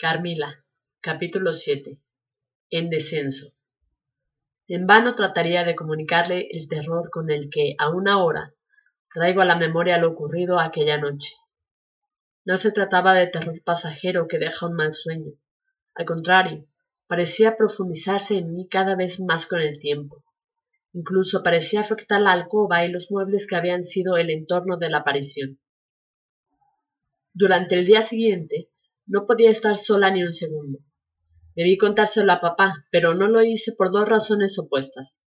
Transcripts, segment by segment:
Carmila, capítulo 7. En descenso. En vano trataría de comunicarle el terror con el que, aún ahora, traigo a la memoria lo ocurrido aquella noche. No se trataba de terror pasajero que deja un mal sueño. Al contrario, parecía profundizarse en mí cada vez más con el tiempo. Incluso parecía afectar la alcoba y los muebles que habían sido el entorno de la aparición. Durante el día siguiente no podía estar sola ni un segundo. Debí contárselo a papá, pero no lo hice por dos razones opuestas.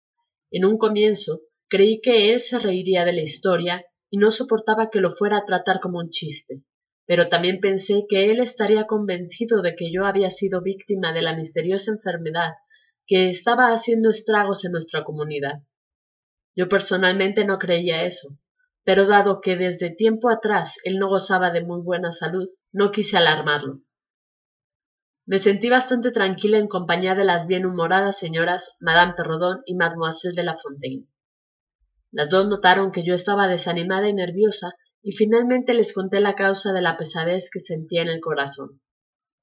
En un comienzo creí que él se reiría de la historia y no soportaba que lo fuera a tratar como un chiste, pero también pensé que él estaría convencido de que yo había sido víctima de la misteriosa enfermedad que estaba haciendo estragos en nuestra comunidad. Yo personalmente no creía eso, pero dado que desde tiempo atrás él no gozaba de muy buena salud, no quise alarmarlo. Me sentí bastante tranquila en compañía de las bien-humoradas señoras Madame Perrodon y Mademoiselle de la Fontaine. Las dos notaron que yo estaba desanimada y nerviosa y finalmente les conté la causa de la pesadez que sentía en el corazón.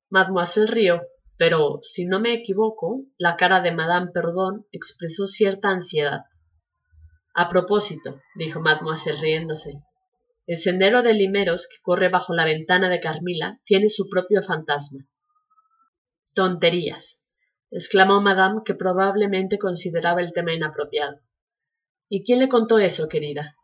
Mademoiselle rió, pero, si no me equivoco, la cara de Madame Perrodon expresó cierta ansiedad. A propósito, dijo Mademoiselle riéndose, el sendero de limeros que corre bajo la ventana de Carmila tiene su propio fantasma. Tonterías, exclamó Madame, que probablemente consideraba el tema inapropiado. ¿Y quién le contó eso, querida?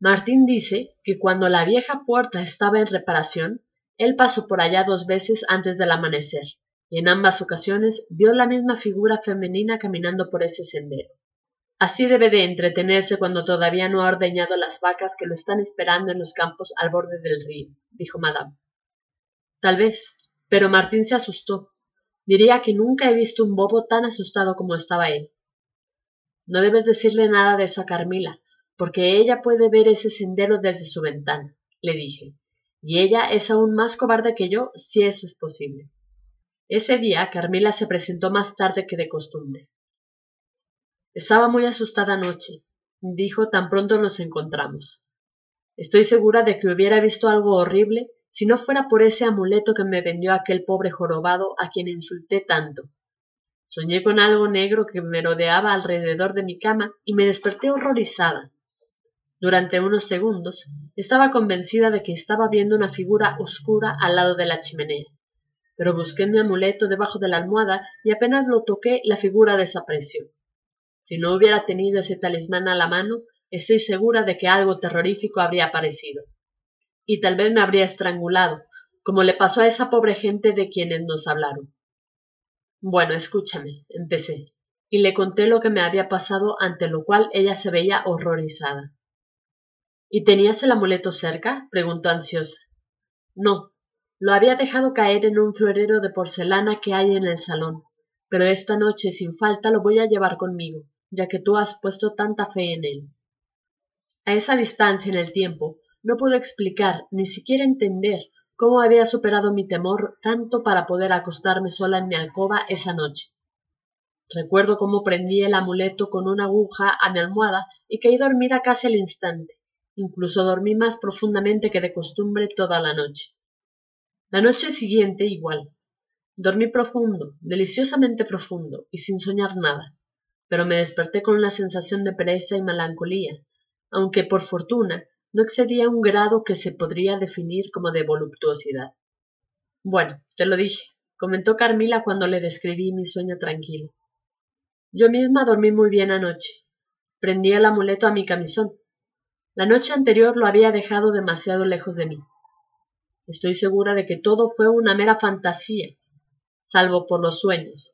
Martín dice que cuando la vieja puerta estaba en reparación, él pasó por allá dos veces antes del amanecer, y en ambas ocasiones vio la misma figura femenina caminando por ese sendero. Así debe de entretenerse cuando todavía no ha ordeñado las vacas que lo están esperando en los campos al borde del río, dijo Madame. Tal vez, pero Martín se asustó. Diría que nunca he visto un bobo tan asustado como estaba él. No debes decirle nada de eso a Carmila, porque ella puede ver ese sendero desde su ventana, le dije, y ella es aún más cobarde que yo, si eso es posible. Ese día Carmila se presentó más tarde que de costumbre. Estaba muy asustada anoche, dijo tan pronto nos encontramos. Estoy segura de que hubiera visto algo horrible si no fuera por ese amuleto que me vendió aquel pobre jorobado a quien insulté tanto. Soñé con algo negro que me rodeaba alrededor de mi cama y me desperté horrorizada. Durante unos segundos estaba convencida de que estaba viendo una figura oscura al lado de la chimenea, pero busqué mi amuleto debajo de la almohada y apenas lo toqué la figura desapareció. Si no hubiera tenido ese talismán a la mano, estoy segura de que algo terrorífico habría aparecido. Y tal vez me habría estrangulado, como le pasó a esa pobre gente de quienes nos hablaron. Bueno, escúchame, empecé, y le conté lo que me había pasado, ante lo cual ella se veía horrorizada. ¿Y tenías el amuleto cerca? preguntó ansiosa. No, lo había dejado caer en un florero de porcelana que hay en el salón, pero esta noche sin falta lo voy a llevar conmigo ya que tú has puesto tanta fe en él. A esa distancia en el tiempo no puedo explicar ni siquiera entender cómo había superado mi temor tanto para poder acostarme sola en mi alcoba esa noche. Recuerdo cómo prendí el amuleto con una aguja a mi almohada y caí dormida casi al instante. Incluso dormí más profundamente que de costumbre toda la noche. La noche siguiente igual. Dormí profundo, deliciosamente profundo, y sin soñar nada pero me desperté con una sensación de pereza y melancolía, aunque por fortuna no excedía un grado que se podría definir como de voluptuosidad. Bueno, te lo dije, comentó Carmila cuando le describí mi sueño tranquilo. Yo misma dormí muy bien anoche. Prendí el amuleto a mi camisón. La noche anterior lo había dejado demasiado lejos de mí. Estoy segura de que todo fue una mera fantasía, salvo por los sueños,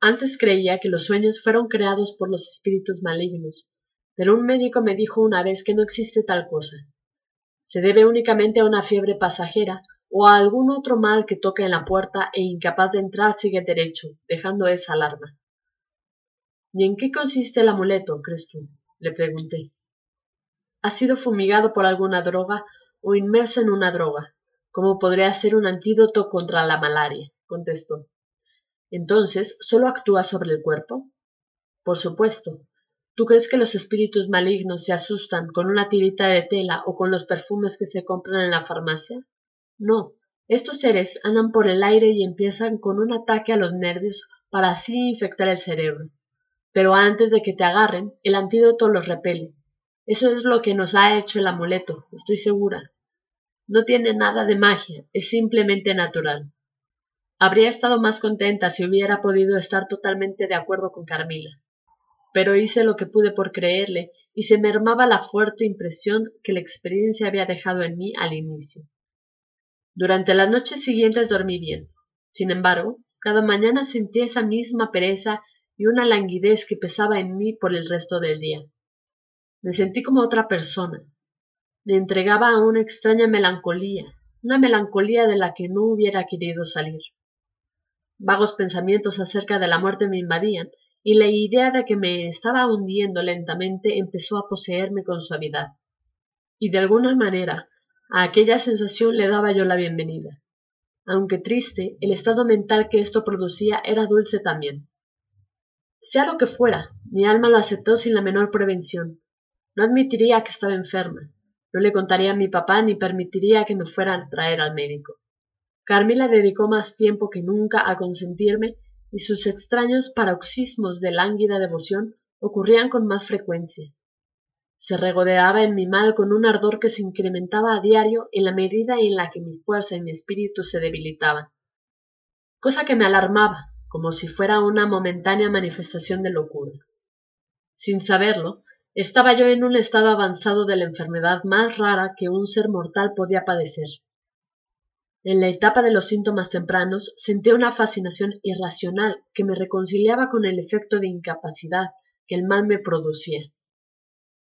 antes creía que los sueños fueron creados por los espíritus malignos, pero un médico me dijo una vez que no existe tal cosa. Se debe únicamente a una fiebre pasajera o a algún otro mal que toca en la puerta e incapaz de entrar sigue derecho, dejando esa alarma. ¿Y en qué consiste el amuleto, crees tú? le pregunté. Ha sido fumigado por alguna droga o inmerso en una droga, como podría ser un antídoto contra la malaria, contestó. Entonces, ¿sólo actúa sobre el cuerpo? Por supuesto. ¿Tú crees que los espíritus malignos se asustan con una tirita de tela o con los perfumes que se compran en la farmacia? No, Estos seres andan por el aire y empiezan con un ataque a los nervios para así infectar el cerebro. Pero antes de que te agarren, el antídoto los repele. Eso es lo que nos ha hecho el amuleto, estoy segura. No tiene nada de magia, es simplemente natural. Habría estado más contenta si hubiera podido estar totalmente de acuerdo con Carmila. Pero hice lo que pude por creerle y se mermaba la fuerte impresión que la experiencia había dejado en mí al inicio. Durante las noches siguientes dormí bien. Sin embargo, cada mañana sentí esa misma pereza y una languidez que pesaba en mí por el resto del día. Me sentí como otra persona. Me entregaba a una extraña melancolía, una melancolía de la que no hubiera querido salir. Vagos pensamientos acerca de la muerte me invadían, y la idea de que me estaba hundiendo lentamente empezó a poseerme con suavidad. Y de alguna manera, a aquella sensación le daba yo la bienvenida. Aunque triste, el estado mental que esto producía era dulce también. Sea lo que fuera, mi alma lo aceptó sin la menor prevención. No admitiría que estaba enferma, no le contaría a mi papá ni permitiría que me fuera a traer al médico. Carmila dedicó más tiempo que nunca a consentirme y sus extraños paroxismos de lánguida devoción ocurrían con más frecuencia. Se regodeaba en mi mal con un ardor que se incrementaba a diario en la medida en la que mi fuerza y mi espíritu se debilitaban, cosa que me alarmaba, como si fuera una momentánea manifestación de locura. Sin saberlo, estaba yo en un estado avanzado de la enfermedad más rara que un ser mortal podía padecer. En la etapa de los síntomas tempranos sentí una fascinación irracional que me reconciliaba con el efecto de incapacidad que el mal me producía.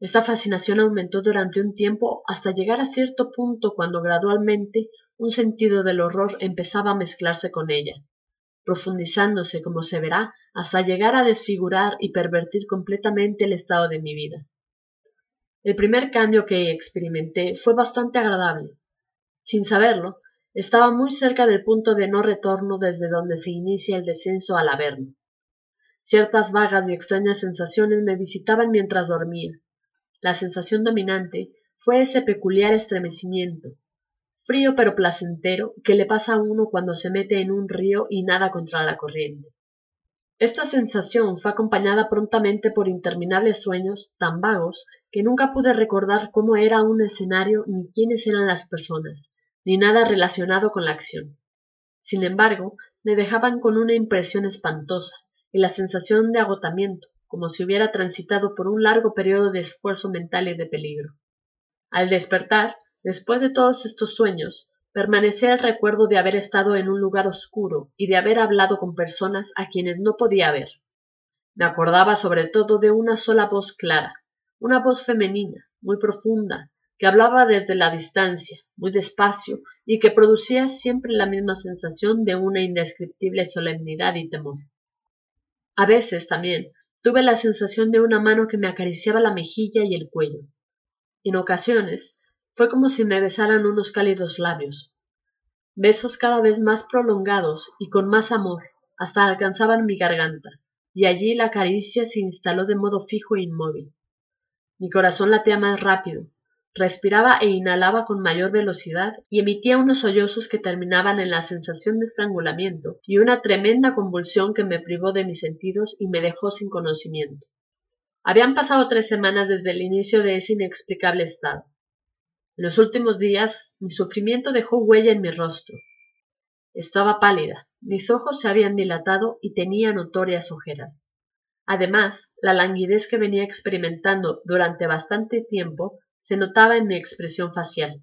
Esta fascinación aumentó durante un tiempo hasta llegar a cierto punto cuando gradualmente un sentido del horror empezaba a mezclarse con ella, profundizándose, como se verá, hasta llegar a desfigurar y pervertir completamente el estado de mi vida. El primer cambio que experimenté fue bastante agradable. Sin saberlo, estaba muy cerca del punto de no retorno desde donde se inicia el descenso al Averno. Ciertas vagas y extrañas sensaciones me visitaban mientras dormía. La sensación dominante fue ese peculiar estremecimiento, frío pero placentero, que le pasa a uno cuando se mete en un río y nada contra la corriente. Esta sensación fue acompañada prontamente por interminables sueños tan vagos que nunca pude recordar cómo era un escenario ni quiénes eran las personas, ni nada relacionado con la acción. Sin embargo, me dejaban con una impresión espantosa y la sensación de agotamiento, como si hubiera transitado por un largo periodo de esfuerzo mental y de peligro. Al despertar, después de todos estos sueños, permanecía el recuerdo de haber estado en un lugar oscuro y de haber hablado con personas a quienes no podía ver. Me acordaba sobre todo de una sola voz clara, una voz femenina, muy profunda, que hablaba desde la distancia, muy despacio, y que producía siempre la misma sensación de una indescriptible solemnidad y temor. A veces también tuve la sensación de una mano que me acariciaba la mejilla y el cuello. En ocasiones fue como si me besaran unos cálidos labios, besos cada vez más prolongados y con más amor, hasta alcanzaban mi garganta, y allí la caricia se instaló de modo fijo e inmóvil. Mi corazón latía más rápido, respiraba e inhalaba con mayor velocidad y emitía unos sollozos que terminaban en la sensación de estrangulamiento y una tremenda convulsión que me privó de mis sentidos y me dejó sin conocimiento. Habían pasado tres semanas desde el inicio de ese inexplicable estado. En los últimos días mi sufrimiento dejó huella en mi rostro. Estaba pálida, mis ojos se habían dilatado y tenía notorias ojeras. Además, la languidez que venía experimentando durante bastante tiempo se notaba en mi expresión facial.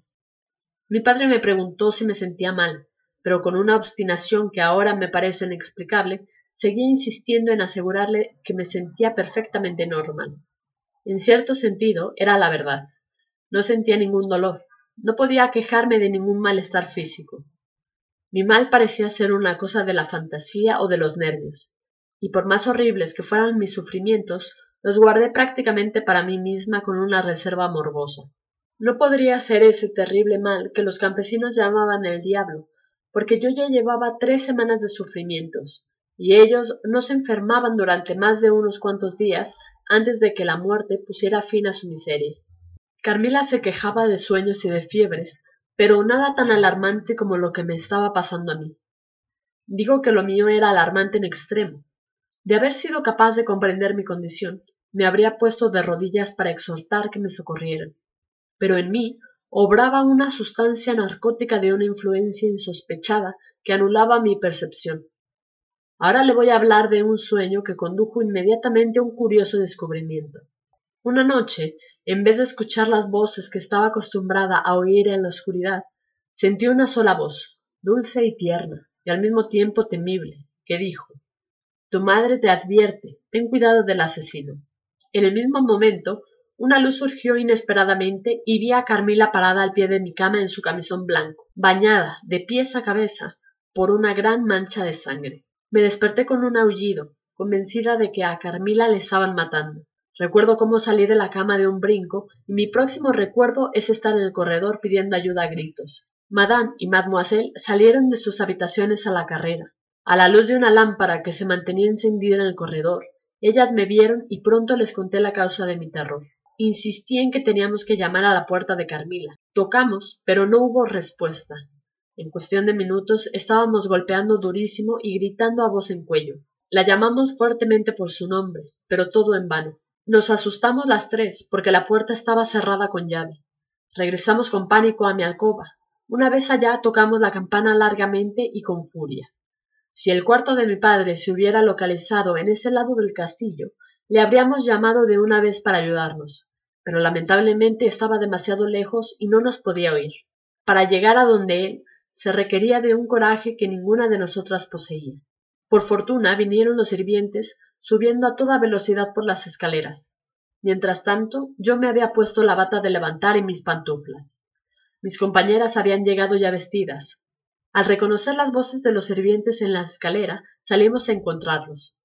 Mi padre me preguntó si me sentía mal, pero con una obstinación que ahora me parece inexplicable, seguía insistiendo en asegurarle que me sentía perfectamente normal. En cierto sentido, era la verdad. No sentía ningún dolor, no podía quejarme de ningún malestar físico. Mi mal parecía ser una cosa de la fantasía o de los nervios, y por más horribles que fueran mis sufrimientos, los guardé prácticamente para mí misma con una reserva morbosa. No podría ser ese terrible mal que los campesinos llamaban el diablo, porque yo ya llevaba tres semanas de sufrimientos, y ellos no se enfermaban durante más de unos cuantos días antes de que la muerte pusiera fin a su miseria. Carmila se quejaba de sueños y de fiebres, pero nada tan alarmante como lo que me estaba pasando a mí. Digo que lo mío era alarmante en extremo. De haber sido capaz de comprender mi condición, me habría puesto de rodillas para exhortar que me socorrieran. Pero en mí obraba una sustancia narcótica de una influencia insospechada que anulaba mi percepción. Ahora le voy a hablar de un sueño que condujo inmediatamente a un curioso descubrimiento. Una noche, en vez de escuchar las voces que estaba acostumbrada a oír en la oscuridad, sentí una sola voz, dulce y tierna, y al mismo tiempo temible, que dijo Tu madre te advierte, ten cuidado del asesino. En el mismo momento, una luz surgió inesperadamente y vi a Carmila parada al pie de mi cama en su camisón blanco, bañada, de pies a cabeza, por una gran mancha de sangre. Me desperté con un aullido, convencida de que a Carmila le estaban matando. Recuerdo cómo salí de la cama de un brinco, y mi próximo recuerdo es estar en el corredor pidiendo ayuda a gritos. Madame y Mademoiselle salieron de sus habitaciones a la carrera, a la luz de una lámpara que se mantenía encendida en el corredor. Ellas me vieron y pronto les conté la causa de mi terror. Insistí en que teníamos que llamar a la puerta de Carmila. Tocamos, pero no hubo respuesta. En cuestión de minutos estábamos golpeando durísimo y gritando a voz en cuello. La llamamos fuertemente por su nombre, pero todo en vano. Nos asustamos las tres, porque la puerta estaba cerrada con llave. Regresamos con pánico a mi alcoba. Una vez allá tocamos la campana largamente y con furia. Si el cuarto de mi padre se hubiera localizado en ese lado del castillo, le habríamos llamado de una vez para ayudarnos, pero lamentablemente estaba demasiado lejos y no nos podía oír. Para llegar a donde él se requería de un coraje que ninguna de nosotras poseía. Por fortuna vinieron los sirvientes subiendo a toda velocidad por las escaleras. Mientras tanto, yo me había puesto la bata de levantar y mis pantuflas. Mis compañeras habían llegado ya vestidas. Al reconocer las voces de los sirvientes en la escalera, salimos a encontrarlos.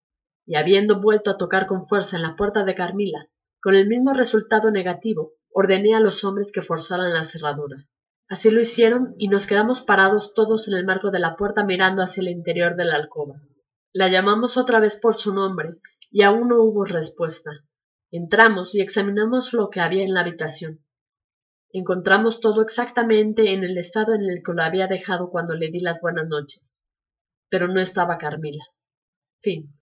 Y habiendo vuelto a tocar con fuerza en la puerta de Carmila, con el mismo resultado negativo, ordené a los hombres que forzaran la cerradura. Así lo hicieron y nos quedamos parados todos en el marco de la puerta mirando hacia el interior de la alcoba. La llamamos otra vez por su nombre y aún no hubo respuesta. Entramos y examinamos lo que había en la habitación. Encontramos todo exactamente en el estado en el que lo había dejado cuando le di las buenas noches. Pero no estaba Carmila. Fin.